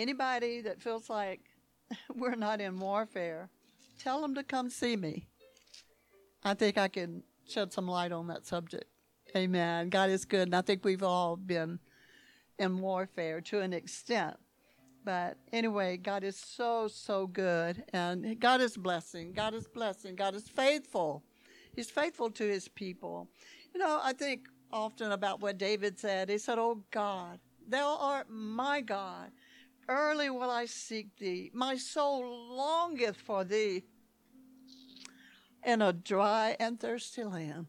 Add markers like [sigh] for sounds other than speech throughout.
Anybody that feels like [laughs] we're not in warfare, tell them to come see me. I think I can shed some light on that subject. Amen. God is good, and I think we've all been in warfare to an extent. But anyway, God is so, so good, and God is blessing. God is blessing. God is faithful. He's faithful to his people. You know, I think often about what David said. He said, Oh God, thou art my God. Early will I seek thee. My soul longeth for thee in a dry and thirsty land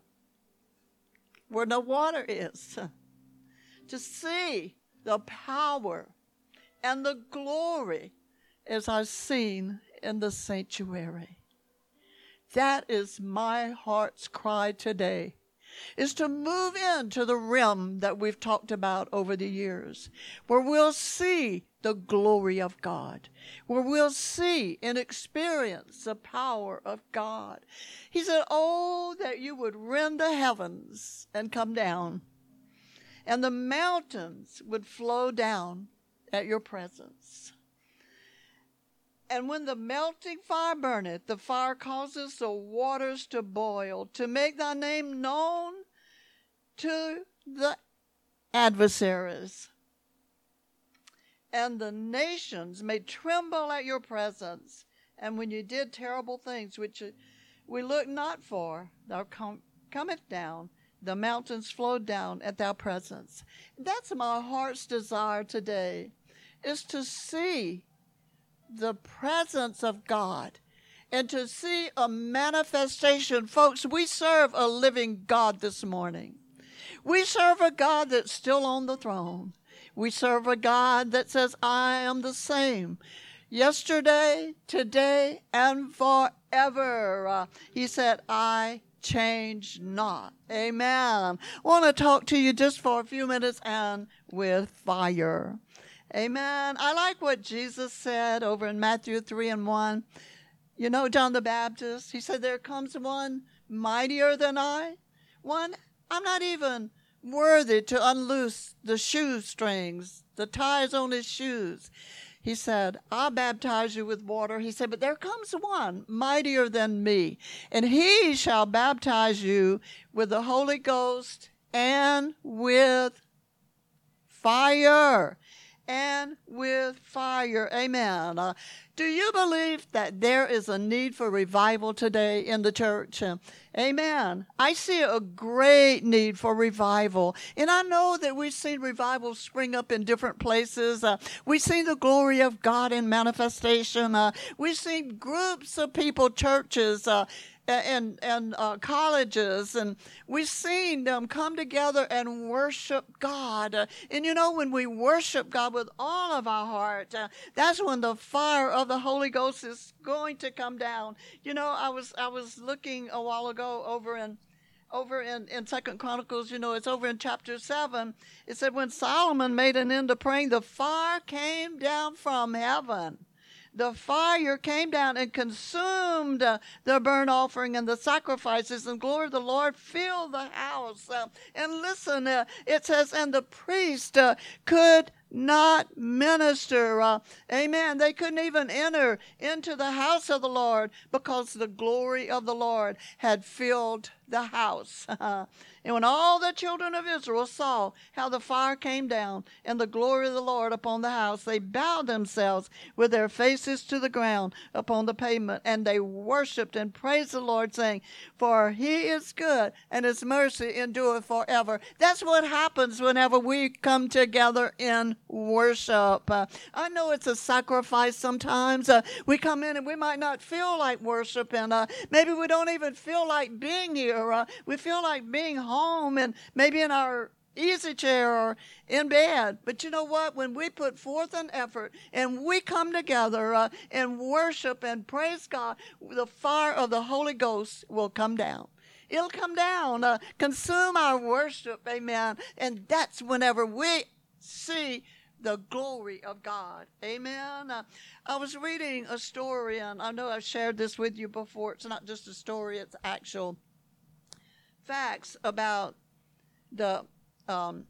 where no water is to see the power and the glory as I've seen in the sanctuary. That is my heart's cry today is to move into the realm that we've talked about over the years, where we'll see the glory of God, where we'll see and experience the power of God. He said, Oh, that you would rend the heavens and come down, and the mountains would flow down at your presence. And when the melting fire burneth, the fire causes the waters to boil, to make thy name known to the adversaries. And the nations may tremble at your presence. And when you did terrible things which we look not for, thou com- cometh down, the mountains flowed down at thy presence. That's my heart's desire today, is to see the presence of God and to see a manifestation. Folks, we serve a living God this morning. We serve a God that's still on the throne. We serve a God that says, I am the same yesterday, today, and forever. Uh, he said, I change not. Amen. I want to talk to you just for a few minutes and with fire. Amen. I like what Jesus said over in Matthew 3 and 1. You know, John the Baptist, he said, There comes one mightier than I. One, I'm not even worthy to unloose the shoestrings, the ties on his shoes. He said, I'll baptize you with water. He said, But there comes one mightier than me, and he shall baptize you with the Holy Ghost and with fire and with fire. Amen. Uh, do you believe that there is a need for revival today in the church? Amen. I see a great need for revival. And I know that we've seen revival spring up in different places. Uh, we've seen the glory of God in manifestation. Uh, we've seen groups of people, churches, uh, and and uh, colleges, and we've seen them come together and worship God. And you know, when we worship God with all of our heart, uh, that's when the fire of the Holy Ghost is going to come down. You know, I was I was looking a while ago over in over in, in second chronicles you know it's over in chapter 7 it said when solomon made an end of praying the fire came down from heaven the fire came down and consumed uh, the burnt offering and the sacrifices, and glory of the Lord filled the house. Uh, and listen, uh, it says, and the priest could not minister. Uh, amen. They couldn't even enter into the house of the Lord because the glory of the Lord had filled the house. [laughs] And when all the children of Israel saw how the fire came down and the glory of the Lord upon the house, they bowed themselves with their faces to the ground upon the pavement, and they worshipped and praised the Lord, saying, For he is good, and his mercy endureth forever. That's what happens whenever we come together in worship. Uh, I know it's a sacrifice sometimes. Uh, we come in and we might not feel like worshiping. Uh, maybe we don't even feel like being here. Uh, we feel like being home and maybe in our easy chair or in bed. But you know what? When we put forth an effort and we come together uh, and worship and praise God, the fire of the Holy Ghost will come down. It'll come down, uh, consume our worship, amen. And that's whenever we see the glory of God. Amen. Uh, I was reading a story, and I know I've shared this with you before. It's not just a story, it's actual facts about the um,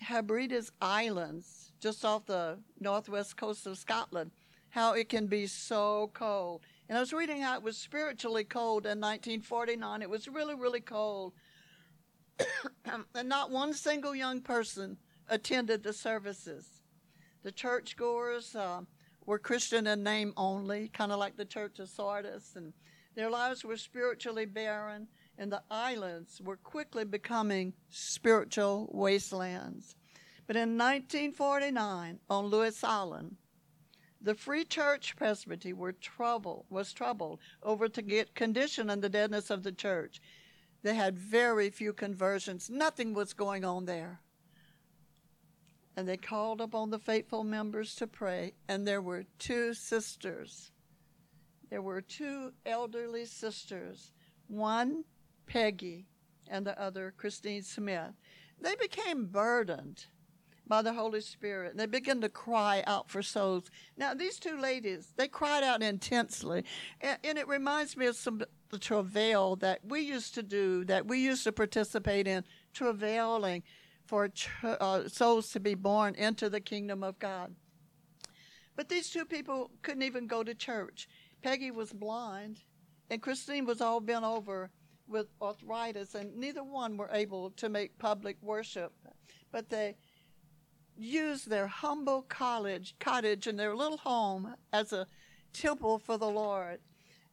Hebrides Islands, just off the northwest coast of Scotland, how it can be so cold. And I was reading how it was spiritually cold in 1949. It was really, really cold. [coughs] and not one single young person attended the services. The churchgoers uh, were Christian in name only, kind of like the Church of Sardis, and their lives were spiritually barren, and the islands were quickly becoming spiritual wastelands. But in 1949, on Lewis Island, the Free Church Presbytery were troubled, was troubled over the condition and the deadness of the church. They had very few conversions. Nothing was going on there. And they called upon the faithful members to pray, and there were two sisters. There were two elderly sisters, one Peggy and the other Christine Smith. They became burdened by the Holy Spirit. They began to cry out for souls. Now, these two ladies, they cried out intensely. And, and it reminds me of some the travail that we used to do, that we used to participate in, travailing for ch- uh, souls to be born into the kingdom of God. But these two people couldn't even go to church. Peggy was blind, and Christine was all bent over with arthritis, and neither one were able to make public worship. But they used their humble college cottage and their little home as a temple for the Lord,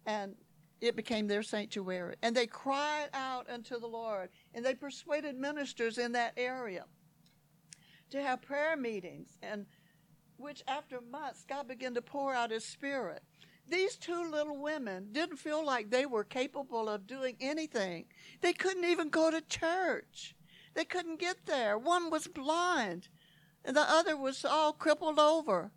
and it became their sanctuary. And they cried out unto the Lord, and they persuaded ministers in that area to have prayer meetings, and which after months God began to pour out His Spirit. These two little women didn't feel like they were capable of doing anything. They couldn't even go to church. They couldn't get there. One was blind and the other was all crippled over.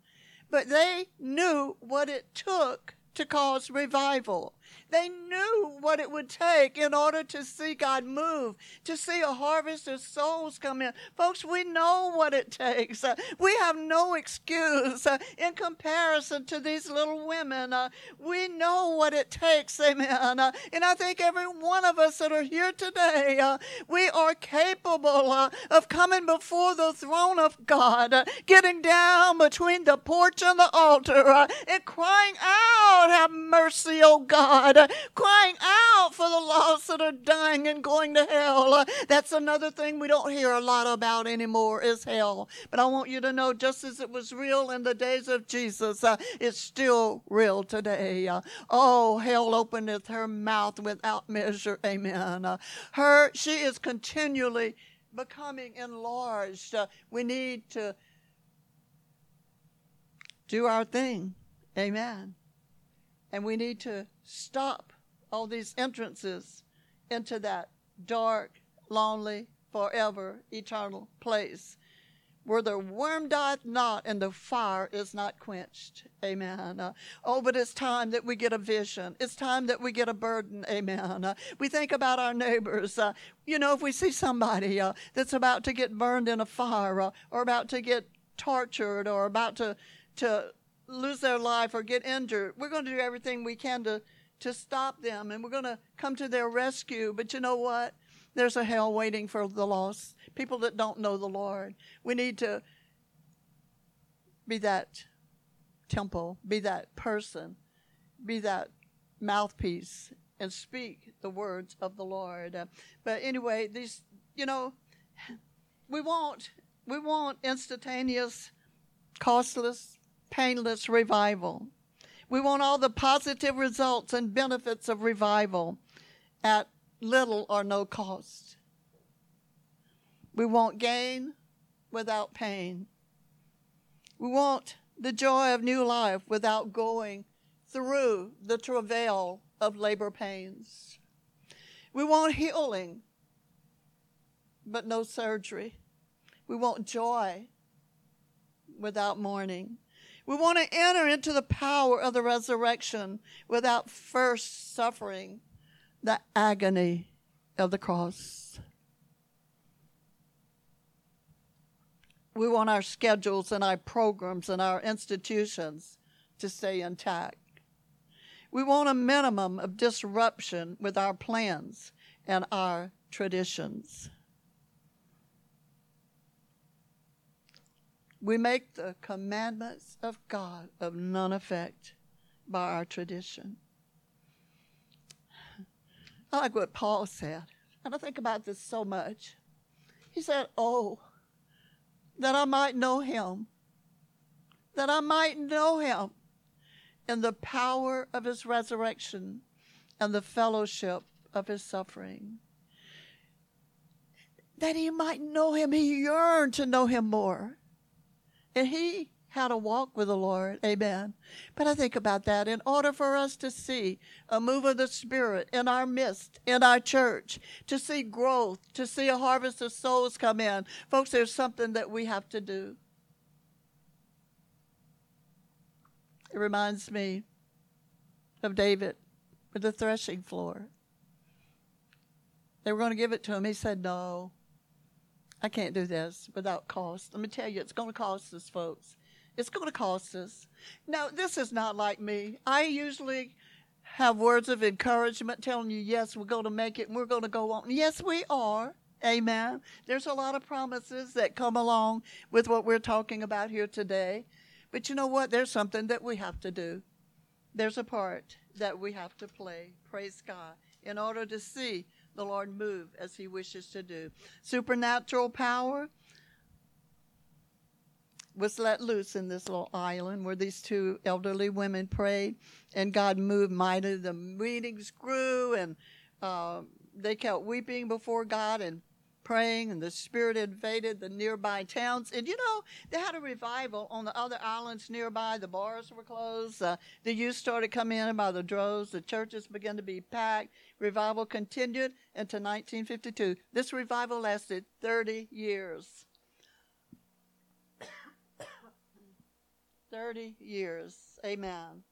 But they knew what it took to cause revival. They knew what it would take in order to see God move, to see a harvest of souls come in. Folks, we know what it [laughs] takes. Uh, we have no excuse uh, in comparison to these little women. Uh, we know what it takes, amen. Uh, and I think every one of us that are here today, uh, we are capable uh, of coming before the throne of God, getting down between the porch and the altar, and crying out, Have mercy, O God crying out for the lost that are dying and going to hell. Uh, that's another thing we don't hear a lot about anymore is hell. But I want you to know, just as it was real in the days of Jesus, uh, it's still real today. Uh, oh, hell openeth her mouth without measure. Amen. Uh, her, she is continually becoming enlarged. Uh, we need to do our thing. Amen. And we need to stop all these entrances into that dark, lonely, forever, eternal place where the worm dieth not and the fire is not quenched. Amen. Uh, oh, but it's time that we get a vision. It's time that we get a burden. Amen. Uh, we think about our neighbors. Uh, you know, if we see somebody uh, that's about to get burned in a fire uh, or about to get tortured or about to, to lose their life or get injured, we're going to do everything we can to, to stop them and we're going to come to their rescue. But you know what? There's a hell waiting for the lost, people that don't know the Lord. We need to be that temple, be that person, be that mouthpiece, and speak the words of the Lord. But anyway, these, you know, we want we want instantaneous, costless, painless revival. We want all the positive results and benefits of revival at little or no cost. We want gain without pain. We want the joy of new life without going through the travail of labor pains. We want healing, but no surgery. We want joy without mourning. We want to enter into the power of the resurrection without first suffering the agony of the cross. We want our schedules and our programs and our institutions to stay intact. We want a minimum of disruption with our plans and our traditions. We make the commandments of God of none effect by our tradition. I like what Paul said, and I think about this so much. He said, Oh, that I might know him, that I might know him in the power of his resurrection and the fellowship of his suffering. That he might know him. He yearned to know him more. And he had a walk with the Lord. Amen. But I think about that. In order for us to see a move of the Spirit in our midst, in our church, to see growth, to see a harvest of souls come in, folks, there's something that we have to do. It reminds me of David with the threshing floor. They were going to give it to him. He said, No, I can't do this without cost. Let me tell you, it's going to cost us, folks. It's going to cost us. Now, this is not like me. I usually have words of encouragement telling you, yes, we're going to make it and we're going to go on. Yes, we are. Amen. There's a lot of promises that come along with what we're talking about here today. But you know what? There's something that we have to do. There's a part that we have to play, praise God, in order to see the Lord move as He wishes to do. Supernatural power was let loose in this little island where these two elderly women prayed, and God moved mightily. The meetings grew, and uh, they kept weeping before God and praying, and the Spirit invaded the nearby towns. And you know, they had a revival on the other islands nearby. The bars were closed. Uh, the youth started coming in by the droves. The churches began to be packed. Revival continued into 1952. This revival lasted 30 years. [coughs] 30 years. Amen.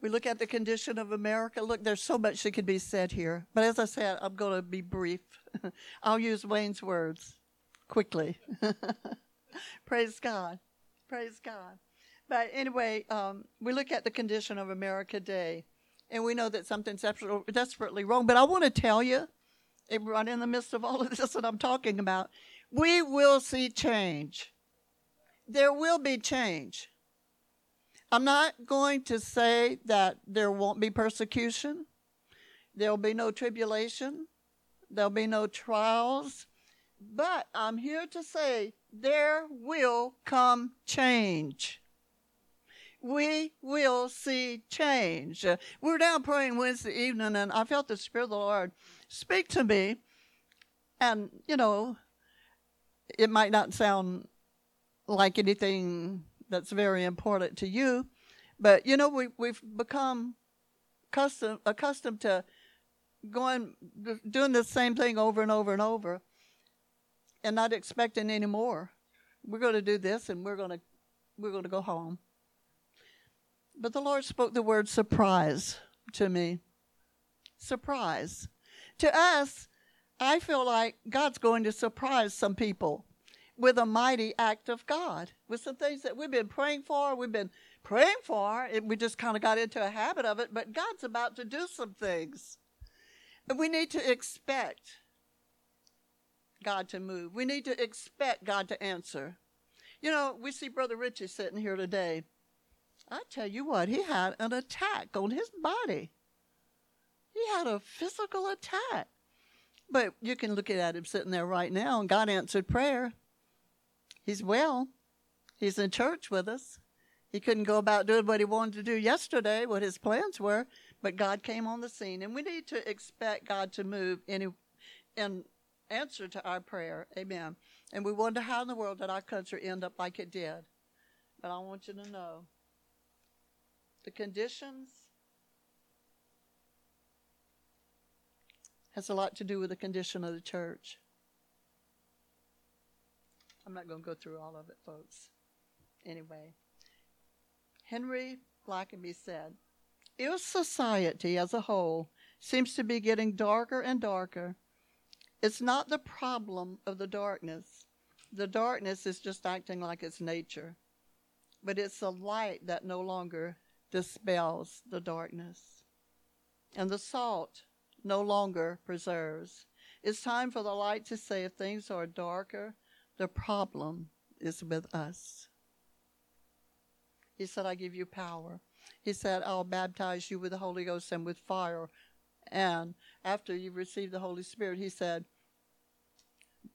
We look at the condition of America. Look, there's so much that could be said here. But as I said, I'm going to be brief. [laughs] I'll use Wayne's words quickly. [laughs] Praise God. Praise God. But anyway, um, we look at the condition of America today, and we know that something's desperately wrong. But I want to tell you, right in the midst of all of [laughs] this that I'm talking about, we will see change there will be change. I'm not going to say that there won't be persecution. There'll be no tribulation. There'll be no trials. But I'm here to say there will come change. We will see change. We were down praying Wednesday evening, and I felt the Spirit of the Lord speak to me. And, you know, it might not sound like anything that's very important to you. But you know, we we've become custom accustomed to going doing the same thing over and over and over, and not expecting any more. We're going to do this, and we're going to we're going to go home. But the Lord spoke the word surprise to me. Surprise. To us, I feel like God's going to surprise some people with a mighty act of God, with some things that we've been praying for, we've been praying for, we just kind of got into a habit of it, but God's about to do some things. And we need to expect God to move. We need to expect God to answer. You know, we see Brother Richie sitting here today. I tell you what, he had an attack on his body. He had a physical attack. But you can look at him sitting there right now, and God answered prayer. He's well. He's in church with us. He couldn't go about doing what he wanted to do yesterday, what his plans were, but God came on the scene. And we need to expect God to move in, in answer to our prayer. Amen. And we wonder how in the world did our country end up like it did. But I want you to know the conditions has a lot to do with the condition of the church. I'm not going to go through all of it, folks. Anyway, Henry Blackaby said, if society as a whole seems to be getting darker and darker, it's not the problem of the darkness. The darkness is just acting like its nature, but it's the light that no longer dispels the darkness. And the salt no longer preserves. It's time for the light to say if things are darker the problem is with us. He said, I give you power. He said, I'll baptize you with the Holy Ghost and with fire. And after you receive the Holy Spirit, he said,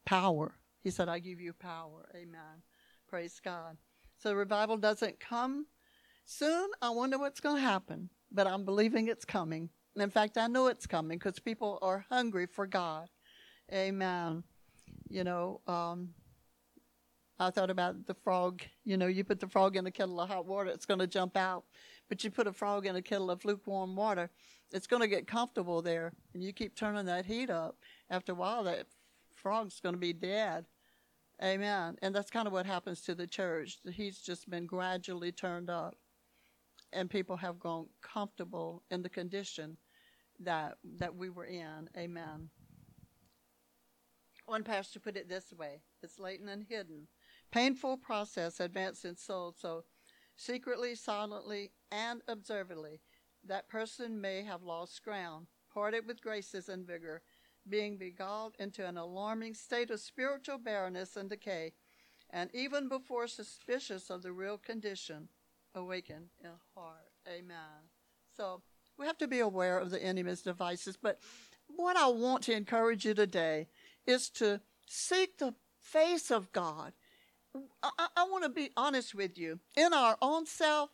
power. He said, I give you power. Amen. Praise God. So revival doesn't come soon. I wonder what's going to happen, but I'm believing it's coming. In fact, I know it's coming because people are hungry for God. Amen. You know, um, I thought about the frog. You know, you put the frog in a kettle of hot water, it's going to jump out. But you put a frog in a kettle of lukewarm water, it's going to get comfortable there. And you keep turning that heat up. After a while, that frog's going to be dead. Amen. And that's kind of what happens to the church. Heat's just been gradually turned up. And people have grown comfortable in the condition that that we were in. Amen. One pastor put it this way it's latent and hidden. Painful process advanced in soul, so secretly, silently, and observantly, that person may have lost ground, parted with graces and vigor, being beguiled into an alarming state of spiritual barrenness and decay, and even before suspicious of the real condition, awakened in heart. Amen. So we have to be aware of the enemy's devices. But what I want to encourage you today is to seek the face of God. I, I want to be honest with you. In our own self,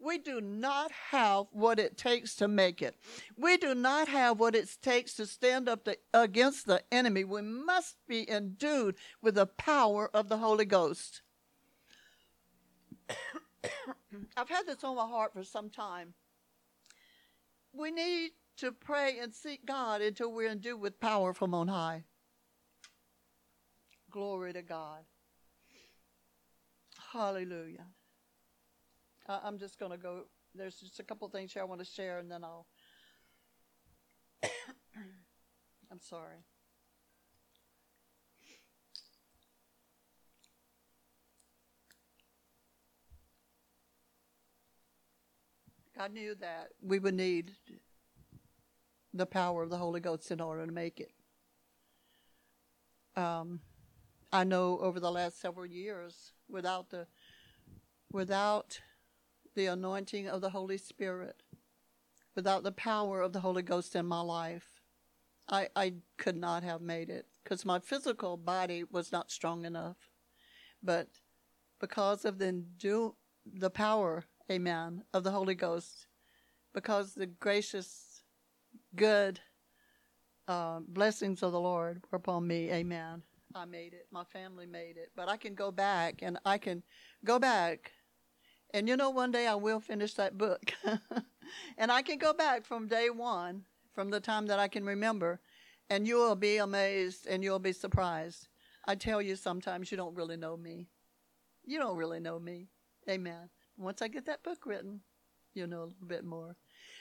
we do not have what it takes to make it. We do not have what it takes to stand up to, against the enemy. We must be endued with the power of the Holy Ghost. [coughs] I've had this on my heart for some time. We need to pray and seek God until we're endued with power from on high. Glory to God. Hallelujah. Uh, I'm just going to go. There's just a couple things here I want to share, and then I'll. [coughs] I'm sorry. I knew that we would need the power of the Holy Ghost in order to make it. Um, I know over the last several years, without the without the anointing of the Holy Spirit, without the power of the Holy Ghost in my life, I, I could not have made it because my physical body was not strong enough. But because of the do, the power, amen, of the Holy Ghost, because the gracious, good uh, blessings of the Lord were upon me, amen. I made it. My family made it. But I can go back and I can go back and you know, one day I will finish that book. [laughs] and I can go back from day one, from the time that I can remember, and you will be amazed and you'll be surprised. I tell you, sometimes you don't really know me. You don't really know me. Amen. Once I get that book written, you'll know a little bit more.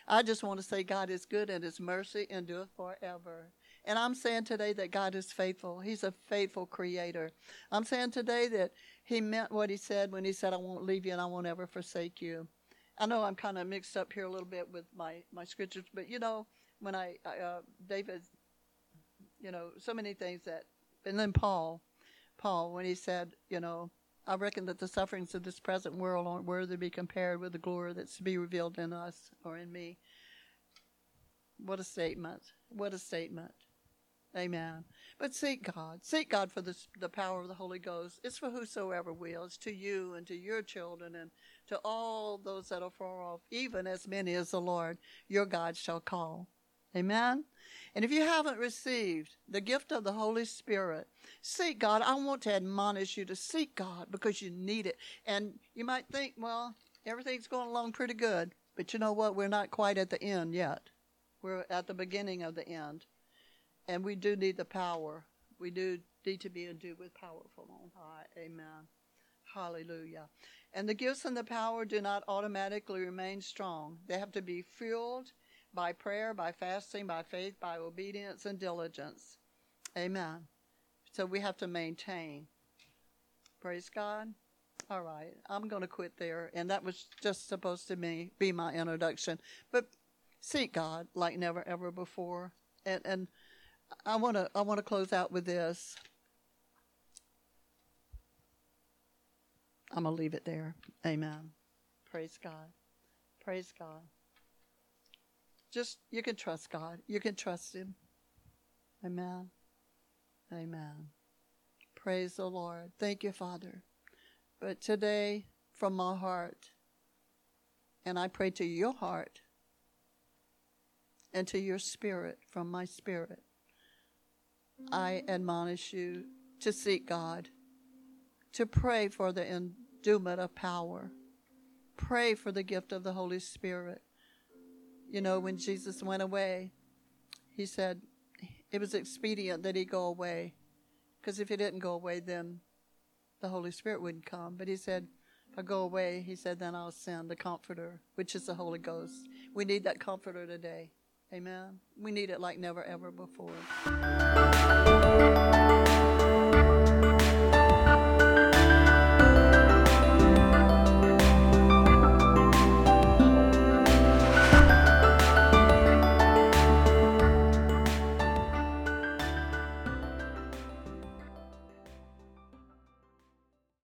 I just want to say God is good and his mercy endureth forever. And I'm saying today that God is faithful. He's a faithful creator. I'm saying today that he meant what he said when he said, I won't leave you and I won't ever forsake you. I know I'm kind of mixed up here a little bit with my, my scriptures, but you know, when I, uh, David, you know, so many things that, and then Paul, Paul, when he said, you know, I reckon that the sufferings of this present world aren't worthy to be compared with the glory that's to be revealed in us or in me. What a statement. What a statement. Amen. But seek God. Seek God for the power of the Holy Ghost. It's for whosoever will. It's to you and to your children and to all those that are far off, even as many as the Lord your God shall call. Amen. And if you haven't received the gift of the Holy Spirit, seek God. I want to admonish you to seek God because you need it. And you might think, well, everything's going along pretty good. But you know what? We're not quite at the end yet. We're at the beginning of the end. And we do need the power. We do need to be endued with power from on high. Amen. Hallelujah. And the gifts and the power do not automatically remain strong. They have to be fueled by prayer, by fasting, by faith, by obedience and diligence. Amen. So we have to maintain. Praise God. All right. I'm going to quit there. And that was just supposed to be, be my introduction. But seek God like never ever before. And, and I want to I want to close out with this. I'm going to leave it there. Amen. Praise God. Praise God. Just, you can trust God. You can trust Him. Amen. Amen. Praise the Lord. Thank you, Father. But today, from my heart, and I pray to your heart and to your spirit, from my spirit, I admonish you to seek God, to pray for the endowment of power, pray for the gift of the Holy Spirit. You know, when Jesus went away, he said it was expedient that he go away, because if he didn't go away, then the Holy Spirit wouldn't come. But he said, if I go away, he said, then I'll send the Comforter, which is the Holy Ghost. We need that Comforter today. Amen. We need it like never, ever before.